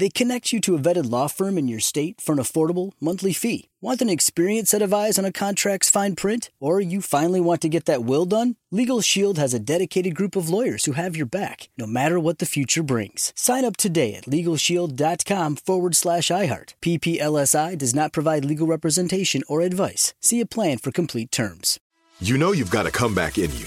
They connect you to a vetted law firm in your state for an affordable monthly fee. Want an experienced set of eyes on a contract's fine print? Or you finally want to get that will done? Legal Shield has a dedicated group of lawyers who have your back, no matter what the future brings. Sign up today at LegalShield.com forward slash iHeart. PPLSI does not provide legal representation or advice. See a plan for complete terms. You know you've got a comeback in you.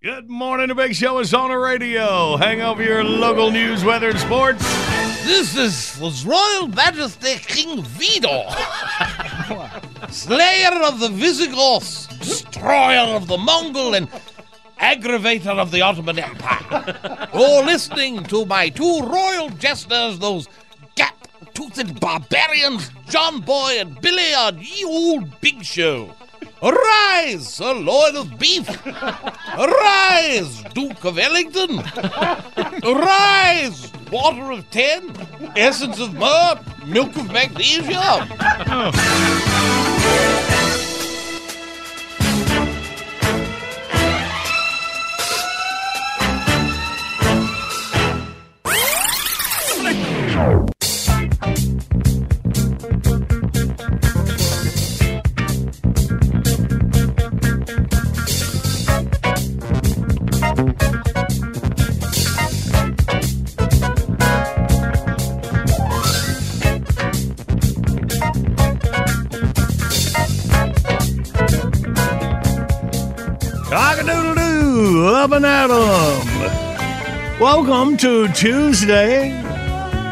Good morning, the big show is on the radio. Hang over your local news, weather, and sports. This is His Royal Majesty King Vidor, slayer of the Visigoths, destroyer of the Mongol, and aggravator of the Ottoman Empire. You're listening to my two royal jesters, those gap-toothed barbarians, John Boy and Billy, on ye old big show. Arise, Sir Lord of Beef! Arise, Duke of Ellington! Arise, Water of Ten! Essence of Myrrh! Milk of Magnesia! Oh. 'Em. Welcome to Tuesday.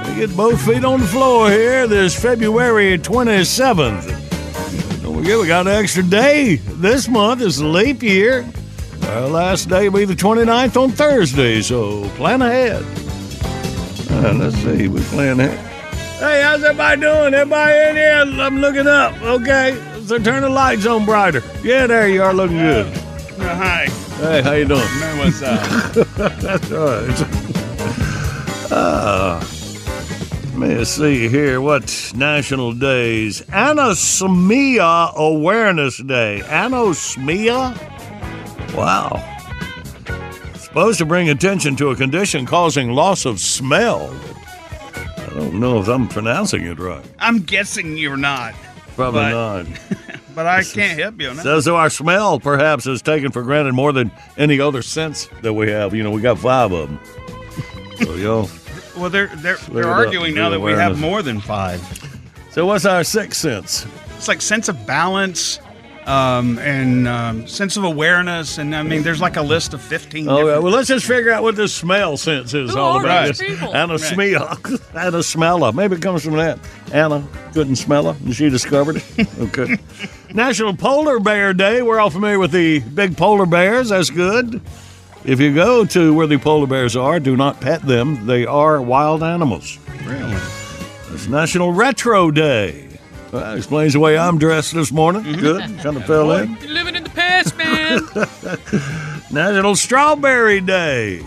We get both feet on the floor here this February 27th. Don't forget, we got an extra day. This month is a leap year. Our last day will be the 29th on Thursday, so plan ahead. Uh, let's see, we plan ahead. Hey, how's everybody doing? Everybody in here? I'm looking up. Okay, so turn the lights on brighter. Yeah, there you are, looking good. hi. Hey, how you doing? Man, what's up? That's right. Uh, let me see here. What national days? Anosmia Awareness Day. Anosmia? Wow. Supposed to bring attention to a condition causing loss of smell. I don't know if I'm pronouncing it right. I'm guessing you're not, Probably But- not. but I can't help you on that. So, so our smell perhaps is taken for granted more than any other sense that we have. You know, we got five of them. So, yo. Well, they're they're, they're arguing now that we have more than five. So, what's our sixth sense? It's like sense of balance, um, and um, sense of awareness, and I mean, there's like a list of fifteen. Oh, yeah. well, let's just figure out what this smell sense is Who all are about. these This people? Anosmia. Anna smella. Maybe it comes from that. Anna couldn't smell her, and she discovered it. Okay. National Polar Bear Day. We're all familiar with the big polar bears. That's good. If you go to where the polar bears are, do not pet them. They are wild animals. Really? It's National Retro Day. Well, that explains the way I'm dressed this morning. Mm-hmm. Good. Kind of fell in. You're living in the past, man. National Strawberry Day.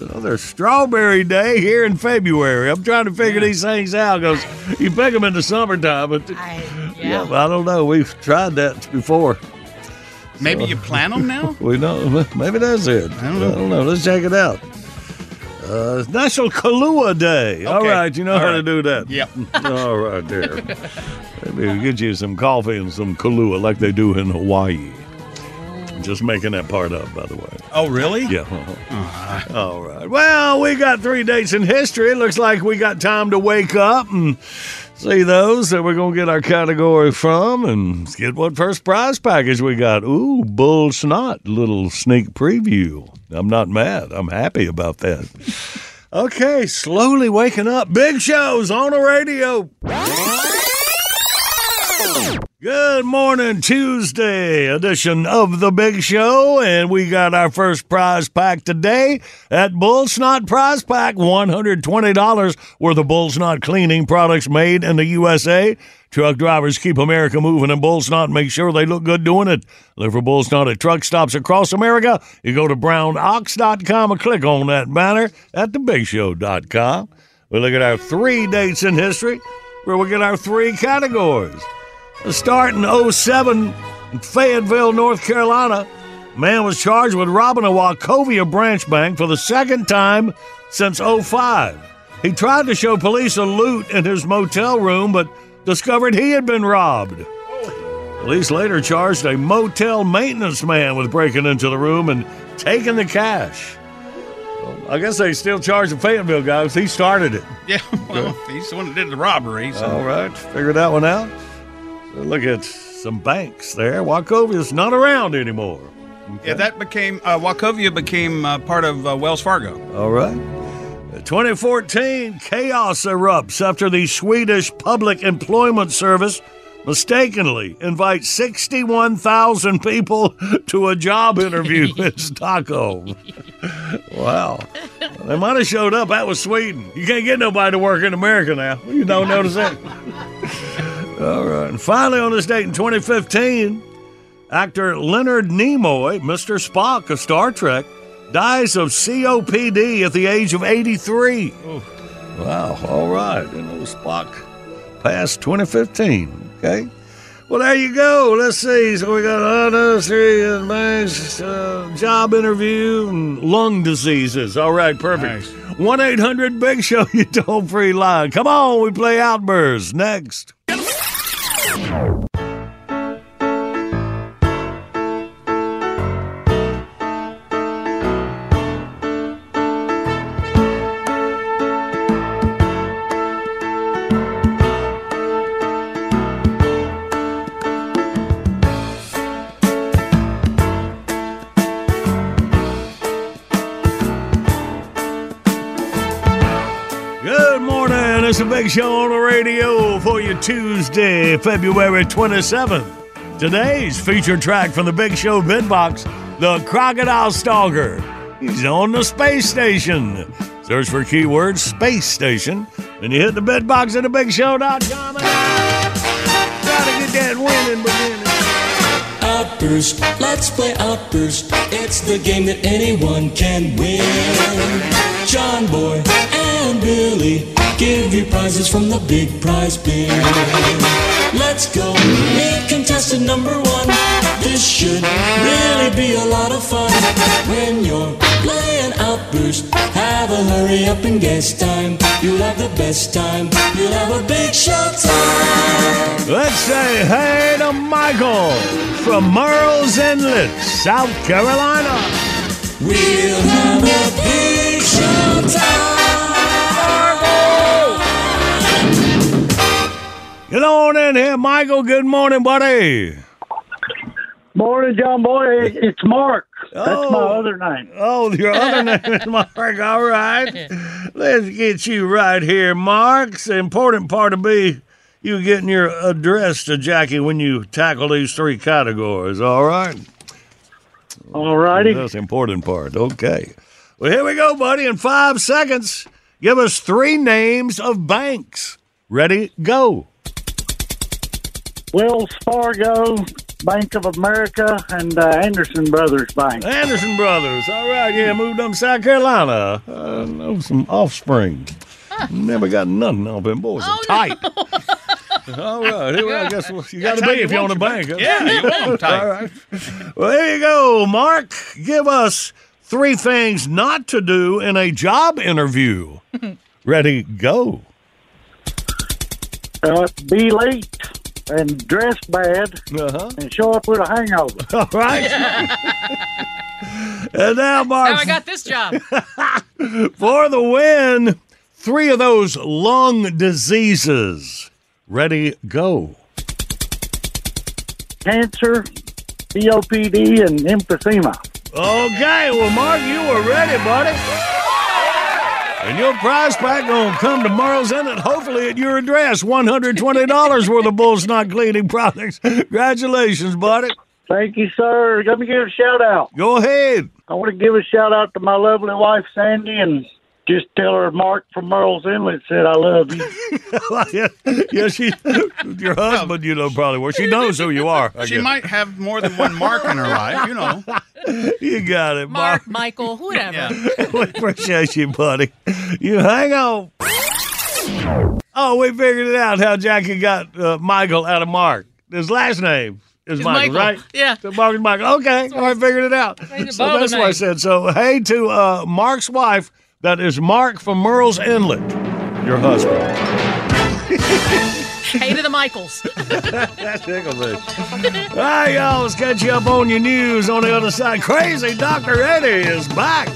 Another Strawberry Day here in February. I'm trying to figure these things out because you pick them in the summertime, but yeah, but I don't know. We've tried that before. Maybe So- you plant them now. We know. Maybe that's it. I don't know. I don't know. Let's check it out. Uh, National Kahlua Day. All Okay. right, you know All how right. to do that. Yep. All right, there. Maybe we'll get you some coffee and some Kahlua like they do in Hawaii. just making that part up, by the way. Oh, really? Yeah. uh-huh. All right. Well, we got three dates in history. It looks like we got time to wake up and see those that we're going to get our category from and get what first prize package we got. Ooh, bull snot. Little sneak preview. I'm not mad. I'm happy about that. Okay, slowly waking up. Big shows on the radio. Good morning, Tuesday edition of the Big Show, and we got our first prize pack today at Bull Snot Prize Pack, one hundred twenty dollars worth of Bull Snot cleaning products made in the USA. Truck drivers keep America moving, and Bull Snot make sure they look good doing it. Look for Bull Snot at truck stops across America. You go to brownox.com and click on that banner at thebigshow.com. We look at our three dates in history, where we get our three categories. A start in 07 in Fayetteville, North Carolina. Man was charged with robbing a Wachovia branch bank for the second time since 05. He tried to show police a loot in his motel room, but discovered he had been robbed. Police later charged a motel maintenance man with breaking into the room and taking the cash. Well, I guess they still charge the Fayetteville guy because he started it. Yeah. Well, he's the one that did the robbery. So. All right, figured that one out. Look at some banks there. Wachovia's not around anymore. Yeah, that became uh, Wachovia became uh, part of uh, Wells Fargo. All right. 2014, chaos erupts after the Swedish Public Employment Service mistakenly invites 61,000 people to a job interview in Stockholm. wow. They might have showed up. That was Sweden. You can't get nobody to work in America now. You don't notice that? All right. And finally, on this date in 2015, actor Leonard Nimoy, Mr. Spock of Star Trek, dies of COPD at the age of 83. Wow. All right. You know, Spock passed 2015. Okay. Well, there you go. Let's see. So we got industry and banks, uh, job interview, and lung diseases. All right, perfect. One eight hundred Big Show, you toll free line. Come on, we play Outburst next. It's a big show on the radio for you Tuesday, February 27th. Today's featured track from the Big Show bid box, The Crocodile Stalker. He's on the space station. Search for keyword space station, and you hit the bid box at thebigshow.com. To get that winning beginning. Outburst, let's play Outburst. It's the game that anyone can win. John Boy and Billy give you prizes from the big prize bin. Let's go meet contestant number one. This should really be a lot of fun. When you're playing Outburst, have a hurry up and guess time. You'll have the best time. You'll have a big show time. Let's say hey to Michael from Murrells Inlet, South Carolina. We'll have a big show time. Get on in here, Michael. Good morning, buddy. Morning, John Boy. It's Mark. That's Oh. my other name. Oh, your other name is Mark. All right. Let's get you right here, Mark. It's the important part to be you getting your address to Jackie when you tackle these three categories. All right. All righty. That's the important part. Okay. Well, here we go, buddy. In five seconds, give us three names of banks. Ready? Go. Wells Fargo, Bank of America, and uh, Anderson Brothers Bank. Anderson Brothers. All right, yeah, moved up to South Carolina. I know some offspring. Never got nothing off them boys. are tight. All right, here we go. I guess well, you got to be you if you want own a bank. bank. Yeah, you want 'em tight. All right. Well, there you go, Mark. Give us three things not to do in a job interview. Ready? Go. Uh, be late, and dress bad Uh-huh. and show up with a hangover. All right. and now, Mark, How I got this job. for the win, three of those lung diseases. Ready, go. Cancer, COPD, and emphysema. Okay, well, Mark, you were ready, buddy. And your prize pack gonna come tomorrow's Murrells Inlet, hopefully at your address. $120 worth of Bull Snot cleaning products. Congratulations, buddy. Thank you, sir. Let me give a shout out. Go ahead. I want to give a shout out to my lovely wife, Sandy, and just tell her Mark from Murrells Inlet said I love you. yeah, yeah, she, your husband, you know, probably where she knows who you are. I She guess. might have more than one mark in her life, you know. You got it, Mark. Mark, Michael, whatever. we appreciate you, buddy. You hang on. Oh, we figured it out how Jackie got uh, Michael out of Mark. His last name is It's Michael, Michael. right? Yeah. So Mark is Michael. Okay, all right, figured it out. So bother that's what I said. So, hey to uh, Mark's wife. That is Mark from Murrells Inlet, your husband. Hey to the Michaels. That's tickle me. All right, y'all, let's catch you up on your news on the other side. Crazy Dr. Eddie is back.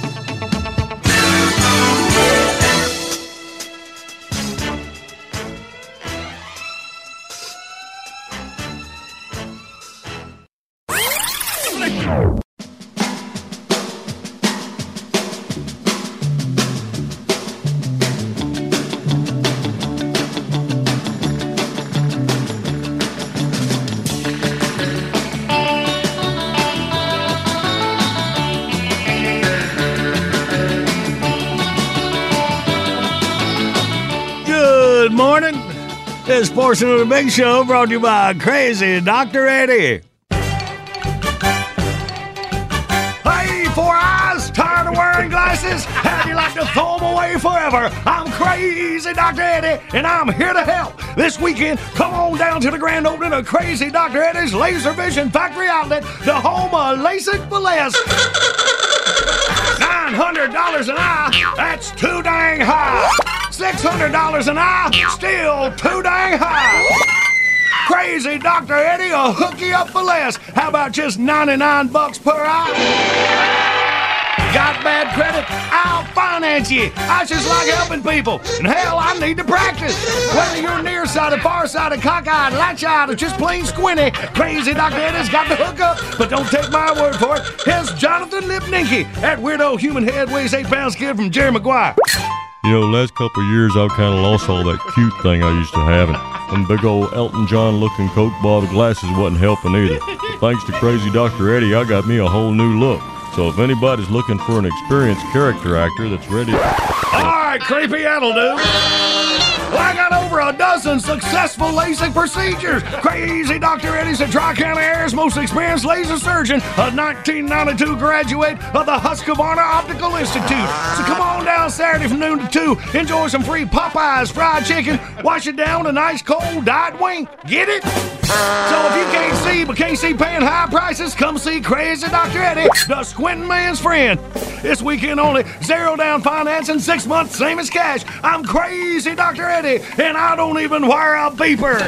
This portion of the big show brought to you by Crazy Dr. Eddie. Hey, four eyes, tired of wearing glasses? How'd you like to throw them away forever? I'm Crazy Dr. Eddie, and I'm here to help. This weekend, come on down to the grand opening of Crazy Dr. Eddie's Laser Vision Factory Outlet, the home of LASIK for less. $900 an eye, that's too dang high. $600 an eye, still too dang high. Crazy Dr. Eddie will hook you up for less. How about just 99 bucks per eye? Got bad credit? I'll finance you. I just like helping people. And hell, I need to practice. Whether you're nearsighted, farsighted, cockeyed, latch-eyed, or just plain squinty, Crazy Dr. Eddie's got the hookup. But don't take my word for it. Here's Jonathan Lipnicki. That weirdo human head weighs eight pounds kid from Jerry Maguire. You know, last couple years I've kind of lost all that cute thing I used to have, and big old Elton John looking Coke bottle glasses wasn't helping either. But thanks to Crazy Dr. Eddie, I got me a whole new look. So if anybody's looking for an experienced character actor that's ready, All right, creepy, that'll do. Well, I got over a dozen successful LASIK procedures. Crazy Dr. Eddie's the Tri County area's most experienced laser surgeon, a 1992 graduate of the Husqvarna Optical Institute. So come on down Saturday from noon to 2. Enjoy some free Popeyes fried chicken. Wash it down with a nice cold diet wing. Get it? So if you can't see but can't see paying high prices, come see Crazy Dr. Eddie, the squinting man's friend. This weekend only, zero down financing, six months, same as cash. I'm Crazy Dr. Eddie, and I don't even wire a beeper.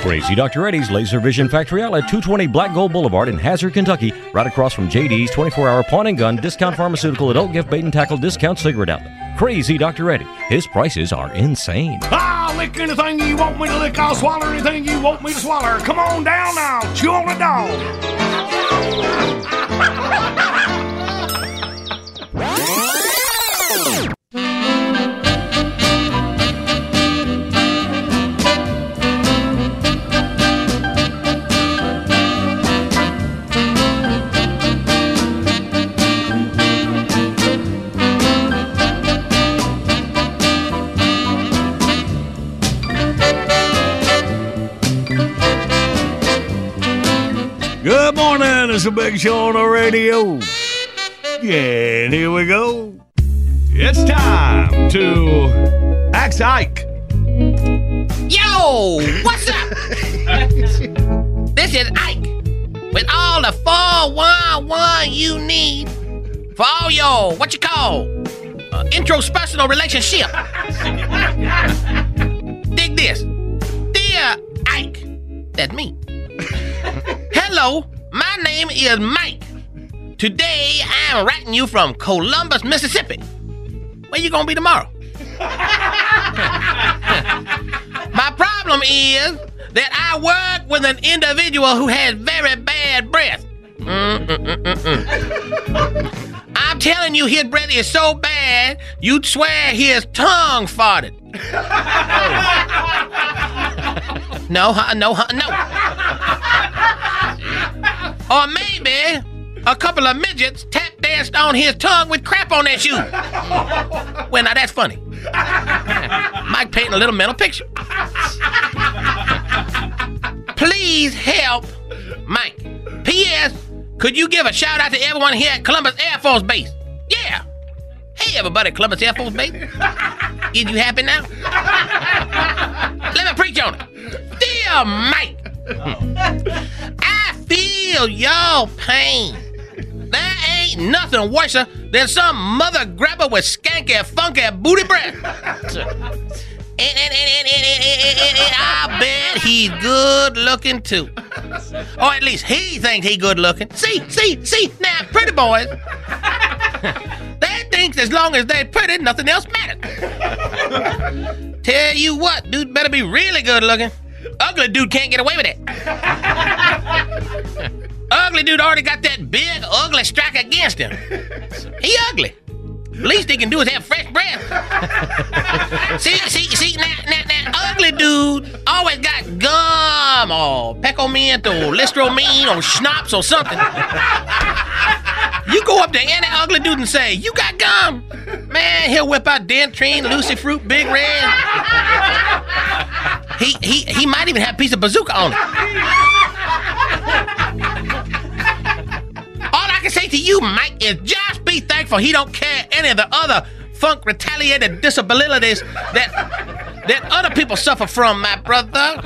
Crazy Dr. Eddie's Laser Vision Factory Outlet, 220 Black Gold Boulevard in Hazard, Kentucky, right across from JD's 24 hour pawn and gun, discount pharmaceutical, adult gift bait and tackle, discount cigarette outlet. Crazy Dr. Eddie. His prices are insane. I'll lick anything you want me to lick. I'll swallow anything you want me to swallow. Come on down now. Chew on a dog. morning. It's a big show on the radio. Yeah, and here we go. It's time to axe Ike. Yo, what's up? this is Ike with all the 411 you need for all your, what you call, uh, introspecial relationship. Dig this. Dear Ike, that's me. Hello, my name is Mike. Today I'm writing you from Columbus, Mississippi. Where you gonna be tomorrow? my problem is that I work with an individual who has very bad breath. I'm telling you, his breath is so bad, you'd swear his tongue farted. no, huh? No, huh? No. Or maybe a couple of midgets tap danced on his tongue with crap on their shoes. Well, now that's funny. Mike painting a little mental picture. Please help Mike. P.S. Could you give a shout out to everyone here at Columbus Air Force Base? Yeah. Hey, everybody, Columbus Air Force Base. Is you happy now? Let me preach on it. Dear Mike, I feel your pain. There ain't nothing worse than some mother grabber with skanky, funky booty breath. And, and, and, and, I bet he's good looking too. Or at least he thinks he good looking. See, see, see, now, pretty boys as long as they're pretty, nothing else matters. Tell you what, dude better be really good looking. Ugly dude can't get away with it. ugly dude already got that big, ugly strike against him. He ugly. Least they can do is have fresh breath. see, see, see, now, now, now, ugly dude always got gum or peppermint or listeromine or schnapps or something. You go up to any ugly dude and say, You got gum? Man, he'll whip out Dentrine, Lucy Fruit, Big Red. He, he, he might even have a piece of bazooka on it. All I can say to you, Mike, is just be thankful he don't care any of the other funk retaliated disabilities that that other people suffer from, my brother.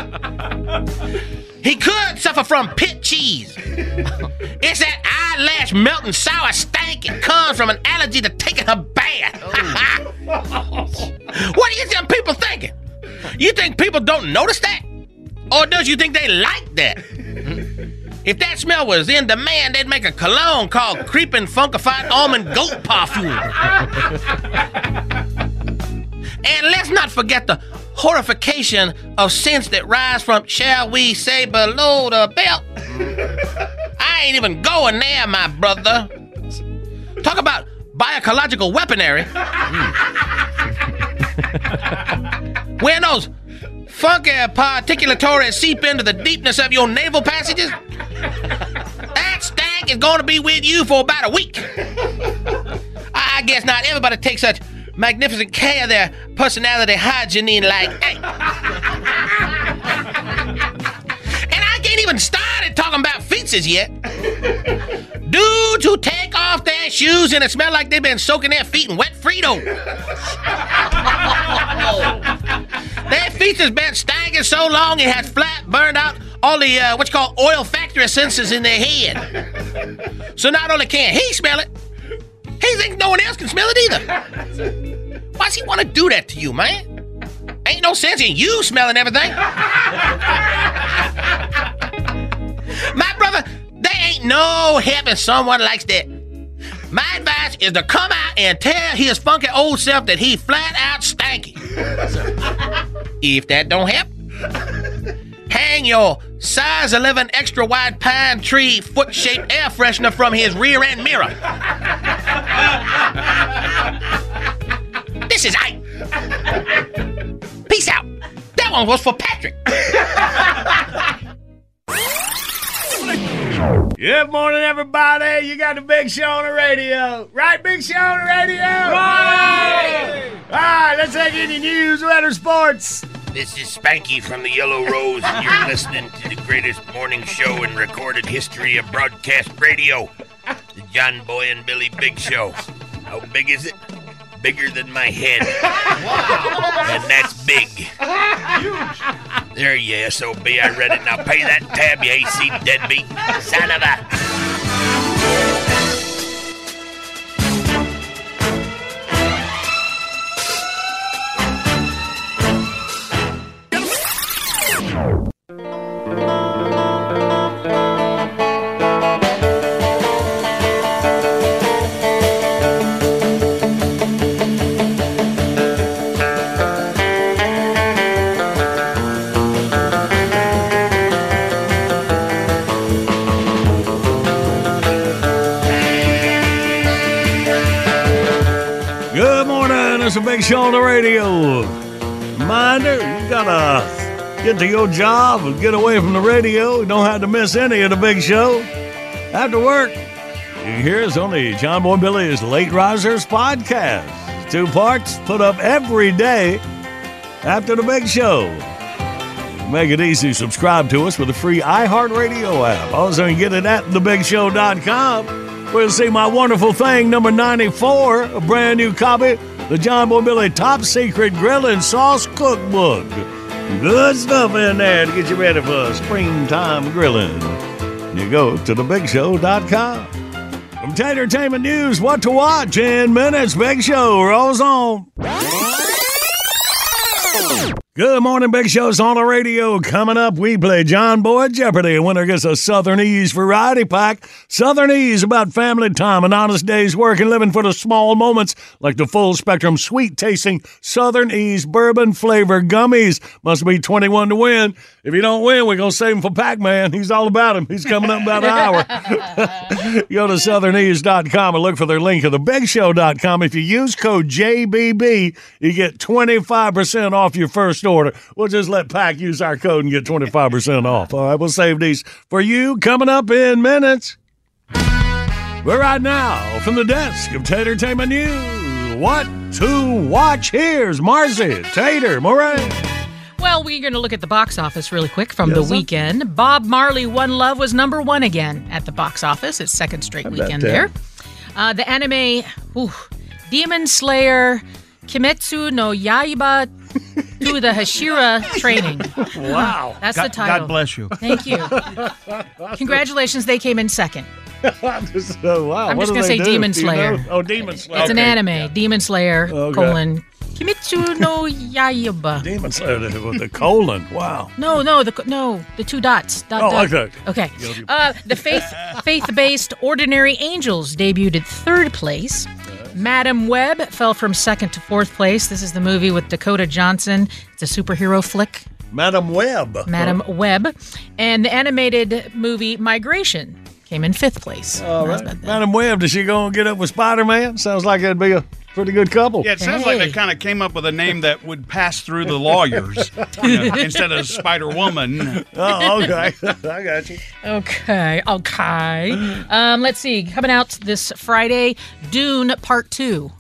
He could suffer from pit cheese. It's that eyelash melting sour stank that comes from an allergy to taking a bath. what do you think people thinking? You think people don't notice that? Or does you think they like that? If that smell was in demand, they'd make a cologne called Creeping Funkified Almond Goat Parfum. and let's not forget the horrification of scents that rise from, shall we say, below the belt. I ain't even going there, my brother. Talk about biological weaponry. when those funky particulatories seep into the deepness of your naval passages, that stank is going to be with you for about a week. I guess not everybody takes such magnificent care of their personality hygiene like hey. And I can't even started talking about feetses yet. Dudes who take off their shoes and it smell like they've been soaking their feet in wet Frito. their feet has been stinking so long it has flat burned out all the uh, what you call oil factory senses in their head. So not only can he smell it, he thinks no one else can smell it either. Why's he want to do that to you, man? Ain't no sense in you smelling everything. My brother, there ain't no heaven someone likes that. My advice is to come out and tell his funky old self that he flat out stanky. if that don't help, hang your size 11 extra wide pine tree foot shaped air freshener from his rear end mirror. this is I. Peace out. That one was for Patrick. Good morning, everybody. You got the Big Show on the radio. Right, Big Show on the radio? Right! All right, let's take any news, weather, sports. This is Spanky from the Yellow Rose, and you're listening to the greatest morning show in recorded history of broadcast radio. The John Boy and Billy Big Show. How big is it? Bigger than my head. Wow. And that's big. Huge. There you SOB, I read it. Now pay that tab, you AC deadbeat. Son of a... radio. Reminder, you gotta get to your job and get away from the radio. You don't have to miss any of the Big Show. After work, here's only John Boy Billy's Late Risers podcast. Two parts put up every day after the Big Show. Make it easy. Subscribe to us with a free iHeartRadio app. Also, you can get it at thebigshow.com. We'll see my wonderful thing, number 94, a brand new copy, the John Boy Billy Top Secret Grill and Sauce Cookbook. Good stuff in there to get you ready for springtime grilling. You go to thebigshow.com. From Tatertainment News, what to watch in minutes. Big Show rolls on. Good morning, Big Show's on the radio. Coming up, we play John Boy Jeopardy. Winner gets a Southern Ease variety pack. Southern Ease about family time and honest days work and living for the small moments, like the full spectrum, sweet tasting Southern Ease bourbon flavor gummies. Must be 21 to win. If you don't win, we're going to save him for Pac Man. He's all about him. He's coming up in about an hour. Go to southernease.com and look for their link at thebigshow.com. If you use code JBB, you get 25% off your first order. We'll just let Pac use our code and get 25% off. All right, we'll save these for you coming up in minutes. But right now, from the desk of Tater Tatertainment News, what to watch? Here's Marcy, Tater, Moran. Well, we're going to look at the box office really quick from Yes, the sir. weekend. Bob Marley One Love was number one again at the box office. Its second straight weekend there. Uh, the anime ooh, Demon Slayer Kimetsu no Yaiba to the Hashira training. Wow. That's God, the title. God bless you. Thank you. Congratulations, they came in second. oh, wow. I'm what just gonna say do? Demon Do you know? Slayer. Oh, Demon Slayer. It's an Okay. anime, Demon Slayer, Okay. colon, Kimetsu no Yaiba. Demon Slayer with the colon. Wow. No, no, the no, the two dots. Dot, Oh, dot. okay. Okay. Uh, the faith faith-based Ordinary Angels debuted at third place. Madame Web fell from second to fourth place. This is the movie with Dakota Johnson. It's a superhero flick. Madame Web. Madame Web, and the animated movie Migration came in fifth place. All right. Madame Web, does she go and get up with Spider Man? Sounds like that'd be a pretty good couple. Yeah, it sounds like they kind of came up with a name that would pass through the lawyers you know, instead of Spider Woman. Oh, okay. I got you. Okay, okay. Um, let's see. Coming out this Friday, Dune Part Two.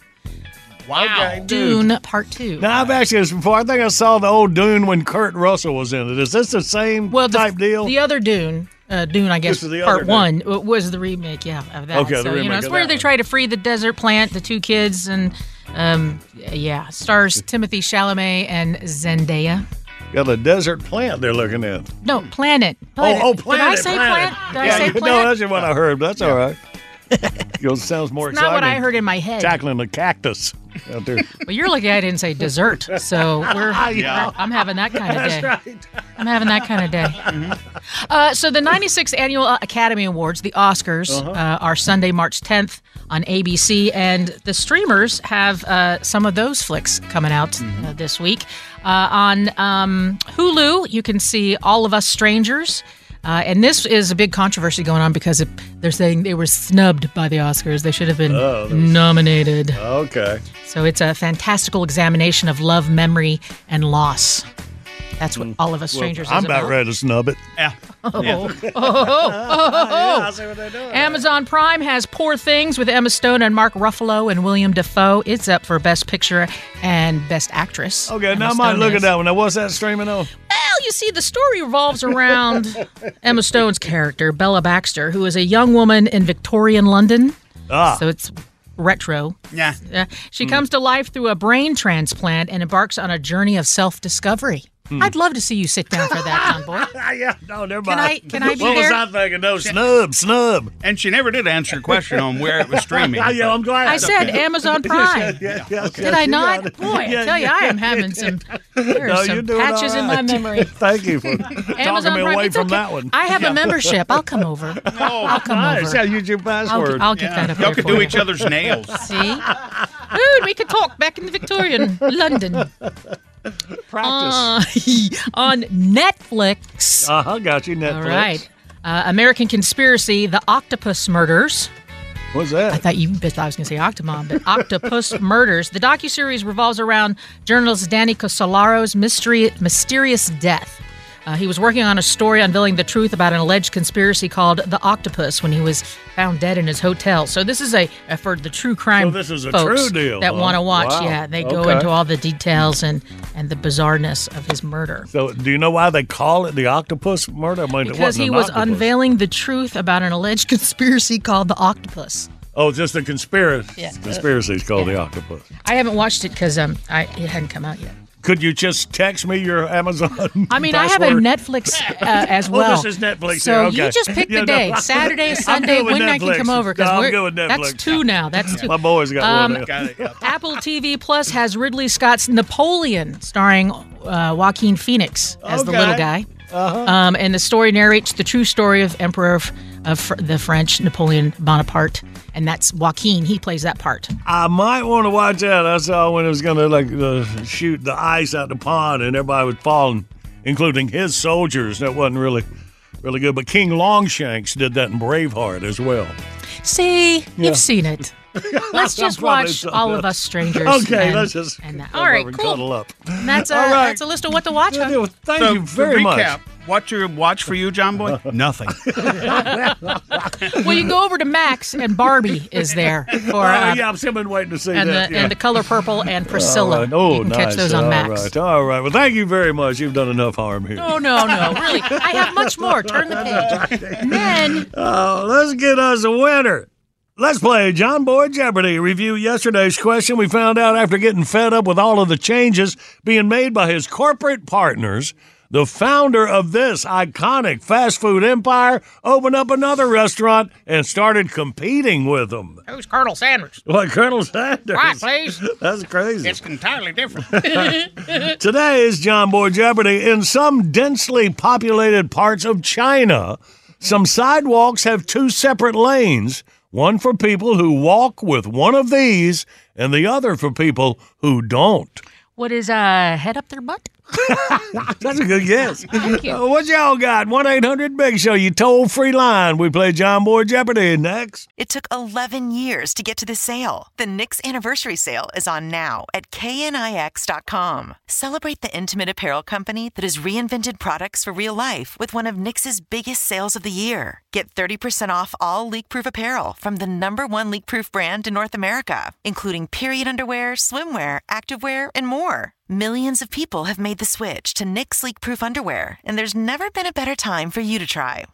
Wow. Dune Part Two. Now, I've asked you this before. I think I saw the old Dune when Kurt Russell was in it. Is this the same well, the, type deal? The other Dune, uh, Dune, I guess, the part one was the remake. Yeah, of that. Okay, the so you remake know, it's where they one. try to free the desert plant, the two kids, and um, yeah, stars Timothée Chalamet and Zendaya. Got a desert plant they're looking at. No, planet. planet. Oh, oh, planet. Did I say planet. plant? Did I say you- plant? No, that's what I heard. But that's all right. you know, sounds more It's exciting. not what I heard in my head. Tackling the cactus out there. Well, you're lucky I didn't say dessert. So we're, Yeah. I'm having that kind of day. That's right. I'm having that kind of day. Uh, so the 96th Annual Academy Awards, the Oscars, Uh-huh. uh, are Sunday, March 10th on ABC, and the streamers have uh, some of those flicks coming out Mm-hmm. uh, this week. Uh, on um, Hulu, you can see All of Us Strangers. Uh, and this is a big controversy going on because it, they're saying they were snubbed by the Oscars. They should have been Oh, there's- nominated. Okay. So it's a fantastical examination of love, memory, and loss. That's what All of Us strangers. Well, Strangers I'm is about ready to snub it. Yeah. Oh, Yeah. oh, oh, oh, oh. I see what they're doing. Amazon Prime has Poor Things with Emma Stone and Mark Ruffalo and William Dafoe. It's up for Best Picture and Best Actress. Okay, Emma now I might Stone look is. at that one. Now, what's that streaming on? Well, you see, the story revolves around Emma Stone's character, Bella Baxter, who is a young woman in Victorian London. Ah. So it's retro. Yeah. Uh, she comes to life through a brain transplant and embarks on a journey of self discovery. I'd love to see you sit down for that, John Boy. Ah, yeah, no, never Can mind. I- can I be what there? was I thinking? No, snub, snub. And she never did answer your question on where it was streaming. Ah, yeah, I'm glad. I said Amazon Prime. Yeah, yeah, Did I not? got it. Boy, I tell you, yeah. I am having some. There are No, you're some doing patches all in my memory. Thank you for talking Amazon me Prime. away it's from okay. that one. I have a membership. I'll come over. I'll come nice. over. Yeah, use your I'll, password. I'll get that up Y'all there could do each other's nails. See? Dude, we could talk back in the Victorian London. Practice. Uh, on Netflix. Uh huh. Got you, Netflix. All right. Uh, American Conspiracy, The Octopus Murders. What's that? I thought you thought I was going to say Octomom, but Octopus Murders. The docuseries revolves around journalist Danny Casolaro's mystery, mysterious death. Uh, he was working on a story unveiling the truth about an alleged conspiracy called the Octopus when he was found dead in his hotel. So this is a, a for the true crime So this is a folks true deal, that huh? want to watch. Wow. Yeah, they go Okay. into all the details and and the bizarreness of his murder. So, do you know why they call it the octopus murder? I mean, Because he was octopus. unveiling the truth about an alleged conspiracy called the Octopus. Oh, just a conspiracy. Yeah. Conspiracy is called the octopus. I haven't watched it because um, I it hadn't come out yet. Could you just text me your Amazon? I mean, I have a? Netflix uh, as Oh, well. this is Netflix So here, okay. you just pick the Yeah, day, I- Saturday, Sunday, when I can Netflix. come over No, I'm we're- good with that's Netflix. two now. That's two. My boys got Um, one. now. Apple TV Plus has Ridley Scott's Napoleon, starring uh, Joaquin Phoenix as the little guy. Uh-huh. Um, and the story narrates the true story of Emperor of, of the French, Napoleon Bonaparte, and that's Joaquin. He plays that part. I might want to watch that. I saw when it was going to like uh, shoot the ice out the pond and everybody was falling, including his soldiers. That wasn't really, really good. But King Longshanks did that in Braveheart as well. See, Yeah. you've seen it. Let's just watch all that. of us strangers. Okay, and- let's just and that. All right, cool. cuddle up. And that's a All right. that's a list of what to watch. huh? Yeah, Thank So, you very to much. recap, What your watch for you, John Boy? Nothing. well, you go over to Max and Barbie is there for Oh, uh, yeah, I've still been waiting to see and that. the yeah. and the color purple and Priscilla. All right. Oh, you can nice. catch those on All Max. right. All right. Well, thank you very much. You've done enough harm here. No, no, no. Really, I have much more. Turn the page. And then Oh, let's get us a winner. Let's play John Boy Jeopardy. Review yesterday's question. We found out after getting fed up with all of the changes being made by his corporate partners, the founder of this iconic fast food empire opened up another restaurant and started competing with them. who's Colonel Sanders? Like Colonel Sanders. Right, please. That's crazy. It's entirely different. Today is John Boy Jeopardy. In some densely populated parts of China, some sidewalks have two separate lanes one for people who walk with one of these, and the other for people who don't. What is uh head up their butt? That's a good guess. Thank you. Uh, what y'all got? 1 800 Big Show, you toll free line. We play John Boy Jeopardy next. It took 11 years to get to the sale. The Knix anniversary sale is on now at knix.com. Celebrate the intimate apparel company that has reinvented products for real life with one of Knix's biggest sales of the year. Get 30% off all leak-proof apparel from the number one leak-proof brand in North America, including period underwear, swimwear, activewear, and more. Millions of people have made the switch to Knix leak-proof underwear, and there's never been a better time for you to try.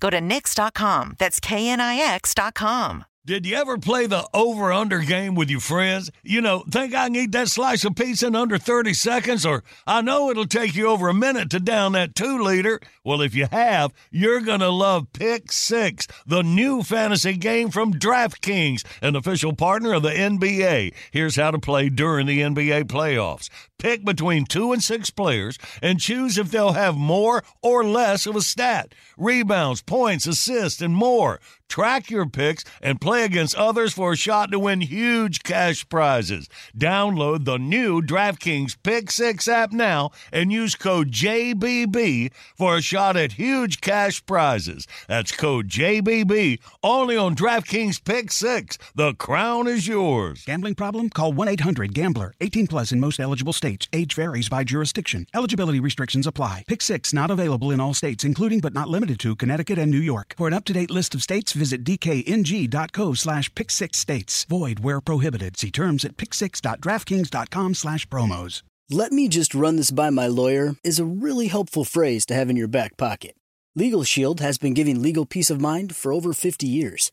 Go to Knix.com. That's KNIX.com. Did you ever play the over under game with your friends? You know, think I can eat that slice of pizza in under 30 seconds, or I know it'll take you over a minute to down that two liter. Well, if you have, you're going to love Pick Six, the new fantasy game from DraftKings, an official partner of the NBA. Here's how to play during the NBA playoffs. Pick between two and six players and choose if they'll have more or less of a stat rebounds, points, assists, and more. Track your picks and play against others for a shot to win huge cash prizes. Download the new DraftKings Pick 6 app now and use code JBB for a shot at huge cash prizes. That's code JBB only on DraftKings Pick 6. The crown is yours. Gambling problem? Call 1 800 Gambler. 18 plus in most eligible states. Age varies by jurisdiction. Eligibility restrictions apply. Pick six not available in all states, including but not limited to Connecticut and New York. For an up to date list of states, visit dkng.co slash pick six states. Void where prohibited. See terms at pick6.draftkings.com slash promos. Let me just run this by my lawyer is a really helpful phrase to have in your back pocket. Legal Shield has been giving legal peace of mind for over 50 years.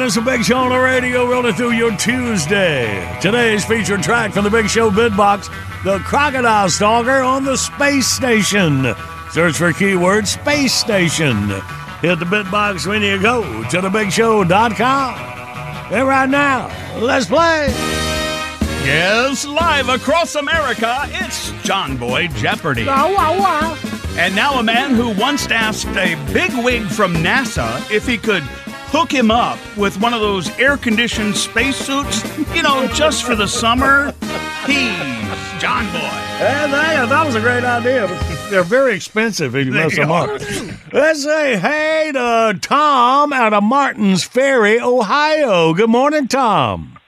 Morning. It's a Big Show on the radio rolling through your Tuesday. Today's featured track from the Big Show bid box, The Crocodile Stalker on the Space Station. Search for keyword Space Station. Hit the bid box when you go to thebigshow.com. And right now, let's play. Yes, live across America, it's John Boy Jeopardy. Wow, wow, wow. And now a man who once asked a bigwig from NASA if he could hook him up with one of those air-conditioned spacesuits, you know, just for the summer. He's John Boy. Hey, that, that was a great idea. but They're very expensive if you mess them up. Let's say hey to Tom out of Martins Ferry, Ohio. Good morning, Tom.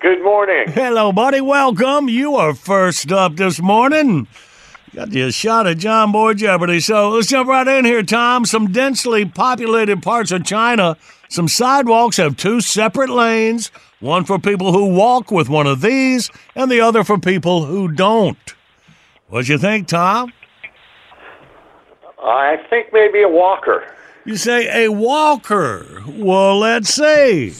Good morning. Hello, buddy. Welcome. You are first up this morning. Got you a shot at John Boy Jeopardy. So let's jump right in here, Tom. Some densely populated parts of China, some sidewalks have two separate lanes one for people who walk with one of these, and the other for people who don't. What do you think, Tom? I think maybe a walker. You say a walker. Well, let's see.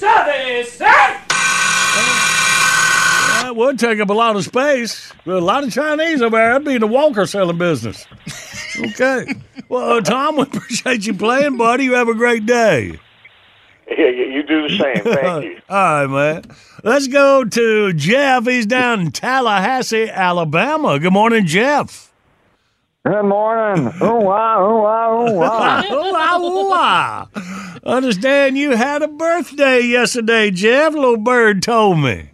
That would take up a lot of space. But a lot of Chinese over there. That'd be in the walker selling business. Okay. Well, uh, Tom, we appreciate you playing, buddy. You have a great day. Yeah, you you do the same. Thank you. All right, man. Let's go to Jeff. He's down in Tallahassee, Alabama. Good morning, Jeff. Good morning. Ooh, wah, ooh, wah, ooh, wah. Ooh, ah, ooh, ah. Understand you had a birthday yesterday, Jeff. Little bird told me.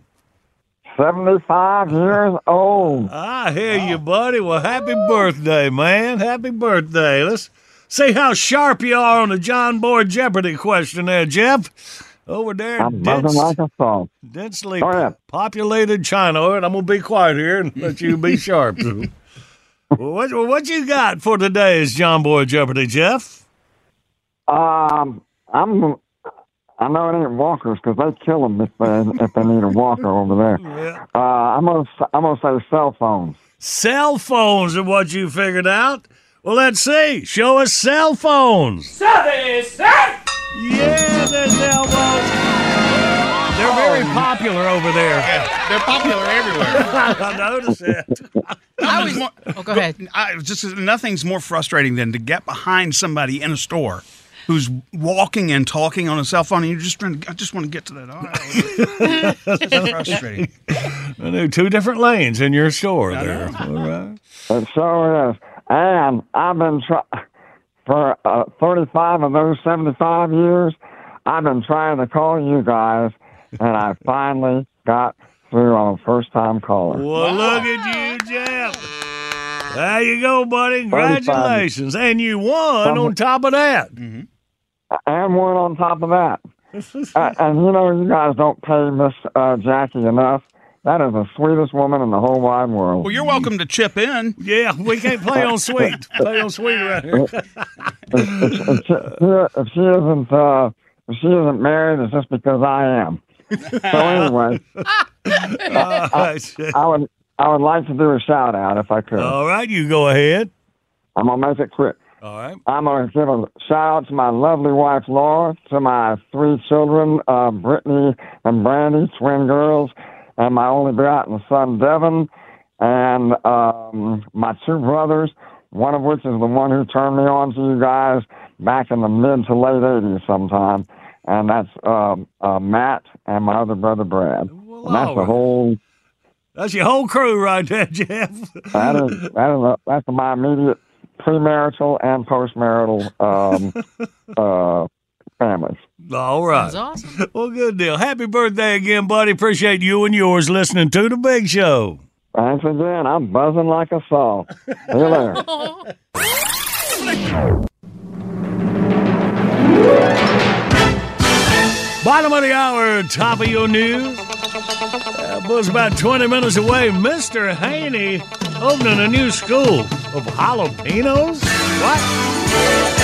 75 years old. I hear you, buddy. Well, happy birthday, man. Happy birthday. Let's see how sharp you are on the John Boy Jeopardy question there, Jeff. Over there, I'm dense- like a frog. densely Go ahead. populated China. All right, I'm going to be quiet here and let you be sharp. well, what, what you got for today's John Boy Jeopardy, Jeff? Um, I'm. I know it ain't walkers because they kill them if they if they need a walker over there. Uh, I'm gonna s- I'm gonna say cell phones. Cell phones are what you figured out. Well, let's see. Show us cell phones. Yeah, they're cell phones. They're very popular over there. They're popular everywhere. I noticed that. I was more, Oh, go ahead. I was just nothing's more frustrating than to get behind somebody in a store who's walking and talking on a cell phone, and you're just trying. To, I just want to get to that aisle. it's frustrating. I knew two different lanes in your store there. All right. It sure is. And I've been try for uh, 35 of those 75 years. I've been trying to call you guys, and I finally got through on a first time caller. Well, look at you, Jeff. There you go, buddy. Congratulations. And you won on top of that. and won on top of that. uh, and you know, you guys don't pay Miss uh, Jackie enough. That is the sweetest woman in the whole wide world. Well, you're welcome to chip in. Yeah, we can't play on sweet. Play on sweet around here. if, if, if, she, if she isn't, uh, if she isn't married, it's just because I am. So anyway, I, I would, I would like to do a shout out if I could. All right, you go ahead. I'm gonna make it quick. All right. I'm going to give a shout out to my lovely wife, Laura, to my three children, uh, Brittany and Brandy, twin girls, and my only begotten son, Devin, and um, my two brothers, one of which is the one who turned me on to you guys back in the mid to late 80s sometime. And that's um, uh, Matt and my other brother, Brad. and that's the whole, That's your whole crew right there, Jeff. that is, that is, a, that's my immediate premarital and postmarital um, uh, families. All right. That's awesome. Well, good deal. Happy birthday again, buddy. Appreciate you and yours listening to the Big Show. Thanks again. I'm buzzing like a saw. See you later. Bottom of the hour, top of your news. Uh, was about 20 minutes away. Mr. Haney opening a new school of jalapenos. What?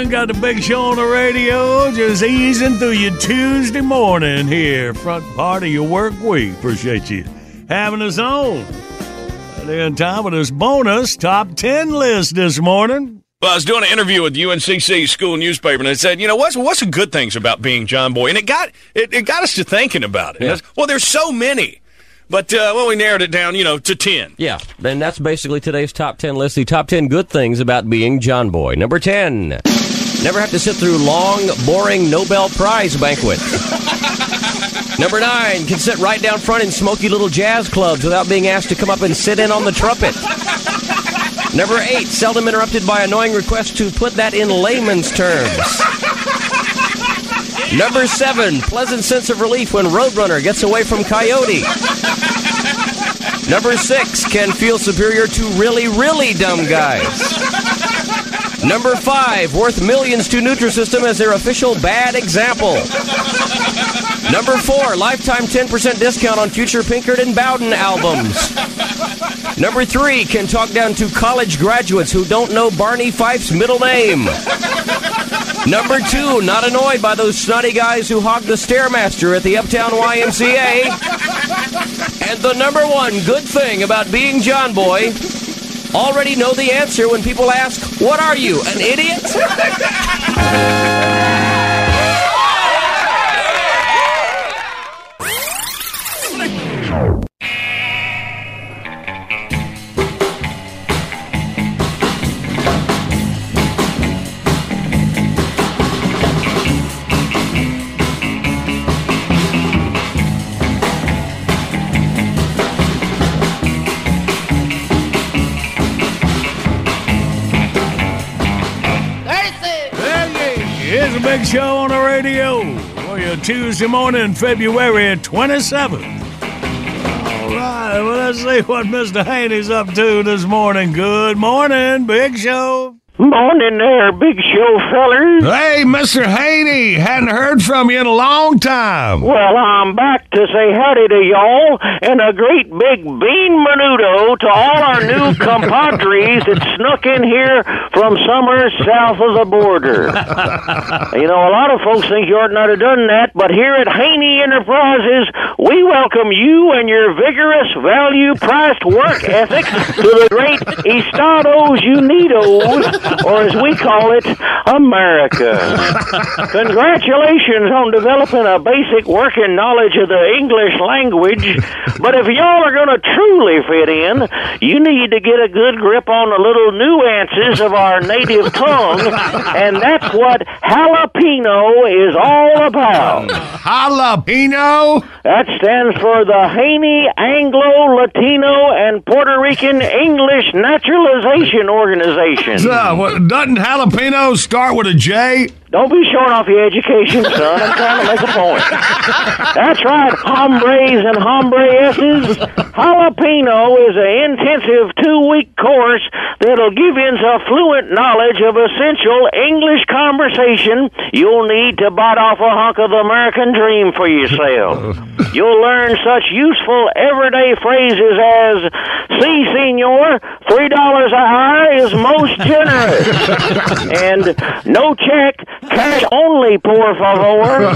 Morning. Got the big show on the radio. Just easing through your Tuesday morning here. Front part of your work week. Appreciate you having us on. And in time with this bonus top 10 list this morning. Well, I was doing an interview with UNCC school newspaper, and it said, you know, what's what's the good things about being John Boy? And it got it, it got us to thinking about it. Yeah. Well, there's so many, but uh, well, we narrowed it down, you know, to ten. Yeah, and that's basically today's top 10 list. The top 10 good things about being John Boy. Number 10, never have to sit through long, boring Nobel Prize banquets. Number 9, can sit right down front in smoky little jazz clubs without being asked to come up and sit in on the trumpet. Number 8, seldom interrupted by annoying requests to put that in layman's terms. Number 7, pleasant sense of relief when Roadrunner gets away from Coyote. Number six can feel superior to really, really dumb guys. Number five, worth millions to Nutrisystem as their official bad example. Number four, lifetime 10% discount on future Pinkard and Bowden albums. Number three, can talk down to college graduates who don't know Barney Fife's middle name. Number two, not annoyed by those snotty guys who hog the Stairmaster at the Uptown YMCA. And the number one good thing about being John Boy, already know the answer when people ask, What are you, an idiot? show on the radio for your Tuesday morning, February 27th. All right, well, let's see what Mr. Haney's up to this morning. Good morning, Big Show. Morning there, big show fellers. Hey, Mr. Haney, hadn't heard from you in a long time. Well, I'm back to say howdy to y'all and a great big bean menudo to all our new compadres that snuck in here from somewhere south of the border. you know, a lot of folks think you ought not have done that, but here at Haney Enterprises, we welcome you and your vigorous, value-priced work ethic to the great Estados Unidos, or as we call it, America. Congratulations on developing a basic working knowledge of the English language, but if y'all are going to truly fit in, you need to get a good grip on the little nuances of our native tongue, and that's what jalapeno is all about. Jalapeno? That stands for the Haney Anglo Latino and Puerto Rican English Naturalization Organization. So, doesn't jalapeno start with a J? Don't be showing off your education, son. I'm trying to make a point. That's right, hombres and hombreesses. Jalapeno is an intensive two-week course that'll give you a fluent knowledge of essential English conversation you'll need to bite off a hunk of the American dream for yourself. You'll learn such useful everyday phrases as "Si, senor," three dollars a hour is most generous, and "No check, cash only, por favor,"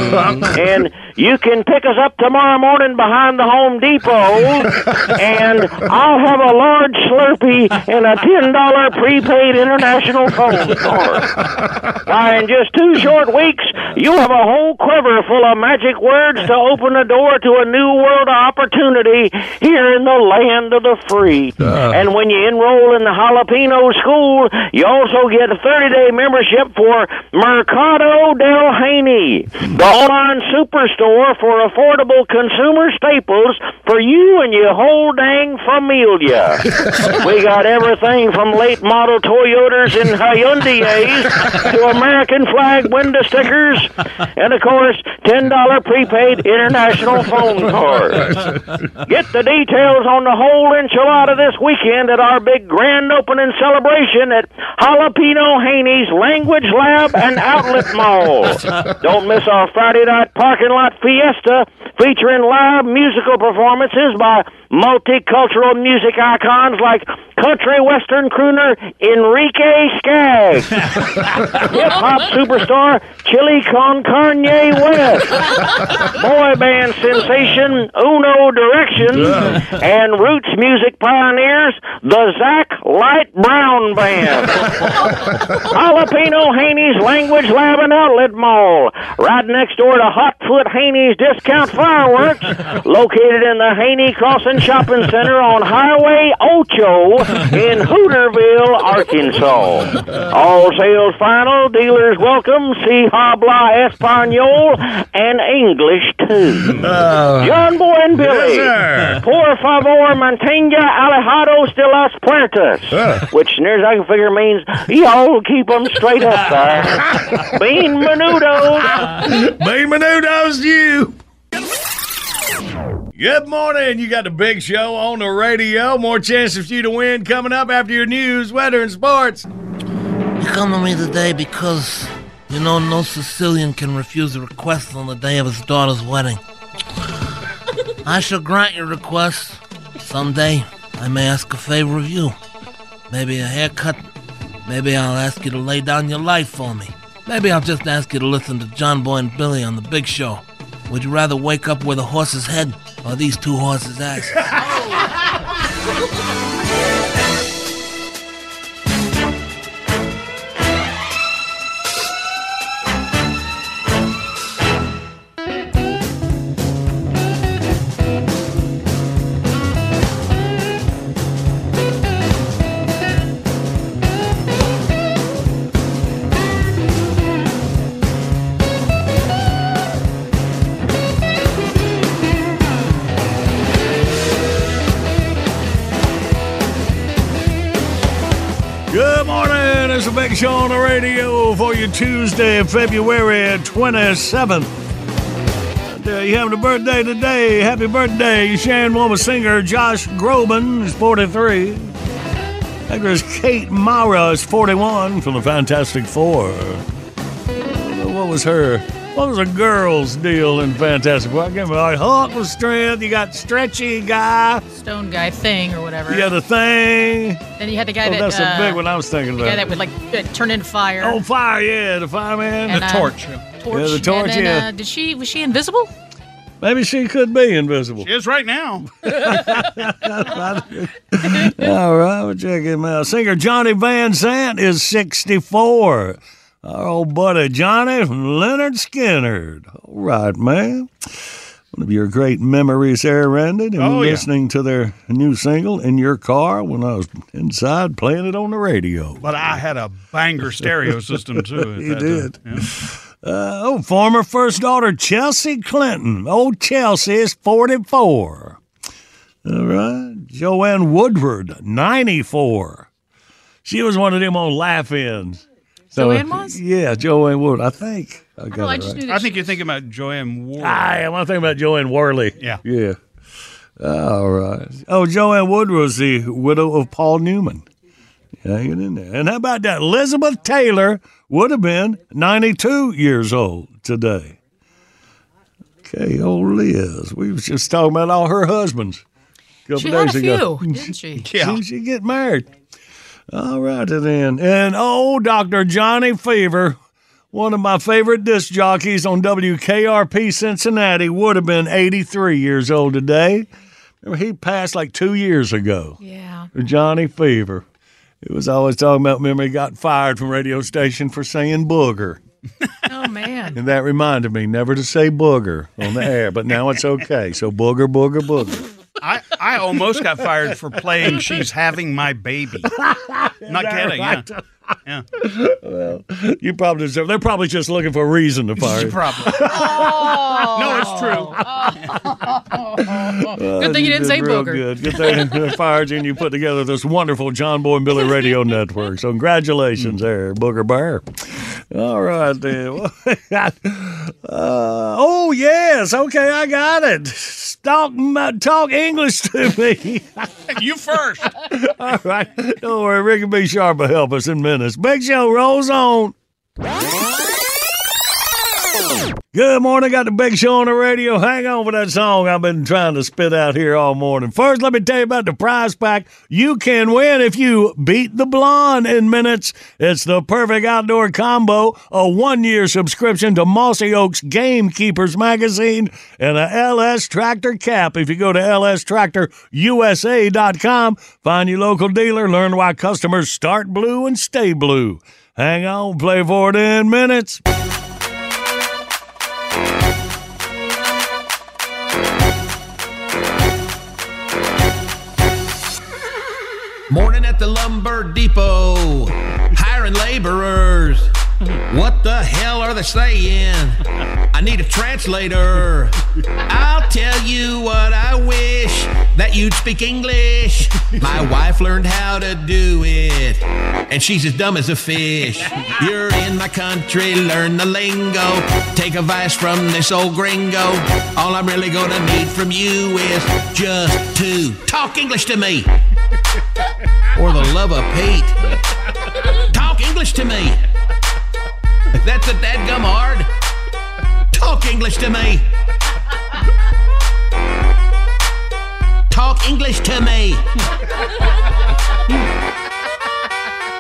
and you can pick us up tomorrow morning behind the Home Depot, and I'll have a large Slurpee and a ten dollar prepaid international phone card. Why, in just two short weeks, you'll have a whole quiver full of magic words to open the door to a new world of opportunity here in the land of the free. Uh. And when you enroll in the Jalapeno School, you also get a 30 day membership for Mercado del Haney, the online superstore for affordable consumer staples for you and your whole dang familia. we got everything from late model Toyotas and Hyundai's to American flag window stickers, and of course, $10 prepaid international phone cards. Get the details on the whole enchilada this weekend at our big grand opening celebration at Jalapeno Haney's Language Lab and Outlet Mall. Don't miss our Friday night parking lot fiesta featuring live musical performances by multicultural music icons like country western crooner Enrique Skaggs, hip hop superstar Chili Con Carne West, boy band sensation Uno Direction, and roots music pioneers the Zach Light Brown Band. Jalapeno Haney's Language Lab and Outlet Mall, right next door to Hotfoot Haney's Discount Fireworks, located in the Haney Crossing Shopping Center on Highway Ocho in Hooterville, Arkansas. All sales final, dealers welcome, see Habla Espanol and English too. John Boy and Billy, Yes, por favor mantenga alejados de las puertas, which, near as I can figure, means y'all keep them straight up there. Bean menudo. Bean menudos you. Good morning. You got the big show on the radio. More chances for you to win coming up after your news, weather, and sports. You come to me today because you know no Sicilian can refuse a request on the day of his daughter's wedding. I shall grant your request. Someday I may ask a favor of you. Maybe a haircut. Maybe I'll ask you to lay down your life for me. Maybe I'll just ask you to listen to John Boy and Billy on the big show. Would you rather wake up with a horse's head or these two horses' asses? It's a big show on the radio for you Tuesday, February 27th. And, uh, you having a birthday today. Happy birthday, Sharon Woman singer Josh Groban is 43. Actress Kate Mara is 41 from the Fantastic Four. What was her? What was a girl's deal in Fantastic Four? I can't remember. Like, Hulk with strength. You got Stretchy Guy. Stone guy thing or whatever. You got the thing. Then you had the guy Oh, that. that's uh, a big one I was thinking The about. guy that would like uh, turn into fire. On fire, yeah, the fireman. And, uh, Torch. Yeah, the torch, And then, yeah. uh, did she was she invisible? Maybe she could be invisible. She is right now. All right, we'll check him out. Singer Johnny Van Zant is 64. Our old buddy Johnny from Lynyrd Skynyrd. All right, man. One of your great memories there, Randy. And Oh, yeah. listening to their new single in your car when I was inside playing it on the radio. But I had a banger stereo system too. He did. Yeah. Uh, oh, former first daughter Chelsea Clinton. Old Chelsea is 44. All right. Joanne Woodward, 94. She was one of them on laugh ins. Joanne was? Yeah, Joanne Wood. I think. I got Oh, I just right. knew I think you're thinking about Joanne Ward. Ah, I am. I'm thinking about Joanne Worley. Yeah. Yeah. All right. Oh, Joanne Wood was the widow of Paul Newman. Yeah, get in there. And how about that? Elizabeth Taylor would have been 92 years old today. Okay, old Liz. We was just talking about all her husbands. a couple She had a days ago. few, didn't she? She, she get married. All right then. And oh, Dr. Johnny Fever one of my favorite disc jockeys on WKRP Cincinnati, would have been 83 years old today. He passed like two years ago. Yeah. Johnny Fever. He was always talking about, remember, he got fired from radio station for saying booger. Oh man. And that reminded me never to say booger on the air, but now it's okay. So booger, booger, booger. I, I almost got fired for playing She's Having My Baby. Not kidding, yeah. Yeah. Well, you probably deserve. They're probably just looking for a reason to fire you. Probably. no, it's true. Oh. Uh, Good thing you didn't say booger. Good. Good thing they fired you and you put together this wonderful John Boy and Billy Radio Network. So congratulations there, Booger Bear. All right then. uh, oh yes, okay, I got it. Talk, talk English to me. you first. All right. Don't worry, Ricky B. Sharp will help us in minutes. Big Show rolls on. Good morning. Got the big show on the radio. Hang on for that song I've been trying to spit out here all morning. First, let me tell you about the prize pack you can win if you beat the blonde in minutes. It's the perfect outdoor combo a one year subscription to Mossy Oaks Gamekeepers magazine and a LS Tractor cap. If you go to lstractorusa.com, find your local dealer, learn why customers start blue and stay blue. Hang on, play for it in minutes. Morning at the lumber depot, hiring laborers. What the hell are they saying? I need a translator. I'll tell you what I wish that you'd speak English. My wife learned how to do it, and she's as dumb as a fish. You're in my country, learn the lingo. Take advice from this old gringo. All I'm really gonna need from you is just to talk English to me. Or the love of Pete. Talk English to me. That's a dadgum hard. Talk English to me. Talk English to me.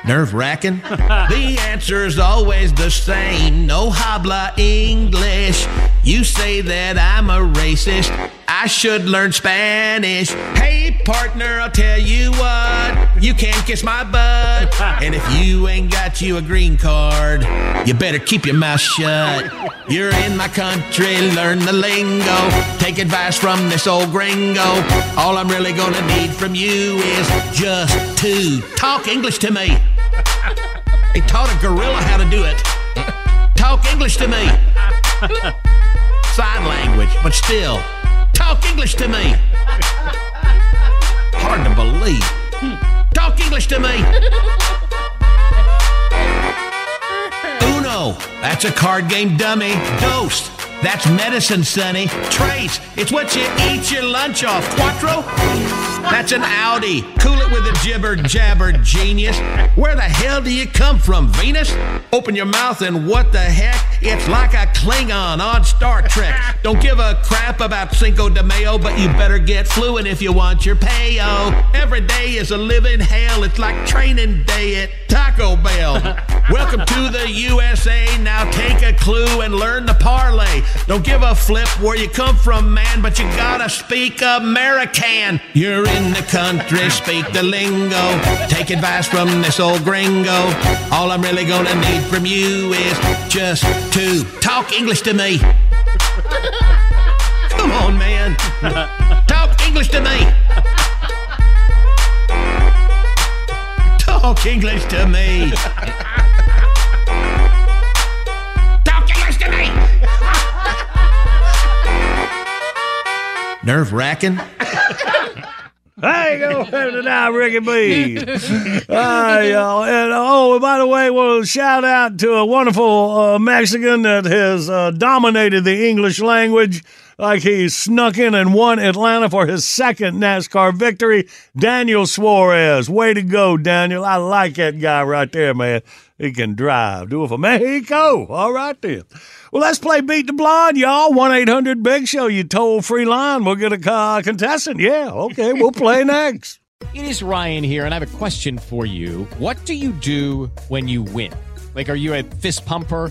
Nerve wracking? the answer's always the same. No habla English. You say that I'm a racist. I should learn Spanish. Hey, partner, I'll tell you what. You can't kiss my butt. And if you ain't got you a green card, you better keep your mouth shut. You're in my country, learn the lingo. Take advice from this old gringo. All I'm really gonna need from you is just to talk English to me. They taught a gorilla how to do it. Talk English to me. Sign language, but still, talk English to me. Hard to believe. Talk English to me. Uno, that's a card game dummy. Ghost, that's medicine, sonny. Trace, it's what you eat your lunch off. Quattro, that's an Audi. Cool it with a jibber jabber genius. Where the hell do you come from, Venus? Open your mouth and what the heck? It's like a Klingon on Star Trek. Don't give a crap about Cinco de Mayo, but you better get fluent if you want your payo. Every day is a living hell. It's like training day at Taco Bell. Welcome to the USA. Now take a clue and learn the parlay. Don't give a flip where you come from, man, but you gotta speak American. You're in the country, speak the lingo. Take advice from this old gringo. All I'm really gonna need from you is just to talk English to me. Come on, man. Talk English to me. Talk English to me. Talk English to me. Nerve wracking. Hey, go to now, Ricky B. Hi, y'all. And oh, by the way, we'll shout out to a wonderful uh, Mexican that has uh, dominated the English language like he snuck in and won Atlanta for his second NASCAR victory. Daniel Suarez. Way to go, Daniel. I like that guy right there, man. He can drive. Do it for Mexico. All right, then. Well, let's play Beat the Blonde, y'all. 1 800 Big Show, you toll free line. We'll get a uh, contestant. Yeah, okay, we'll play next. It is Ryan here, and I have a question for you. What do you do when you win? Like, are you a fist pumper?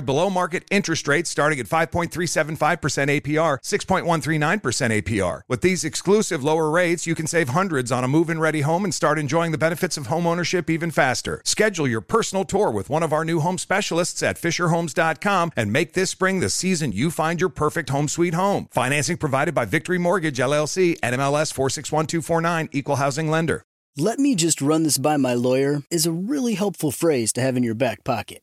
below market interest rates starting at 5.375% APR, 6.139% APR. With these exclusive lower rates, you can save hundreds on a move-in ready home and start enjoying the benefits of home ownership even faster. Schedule your personal tour with one of our new home specialists at fisherhomes.com and make this spring the season you find your perfect home sweet home. Financing provided by Victory Mortgage LLC, NMLS 461249, Equal Housing Lender. Let me just run this by my lawyer is a really helpful phrase to have in your back pocket.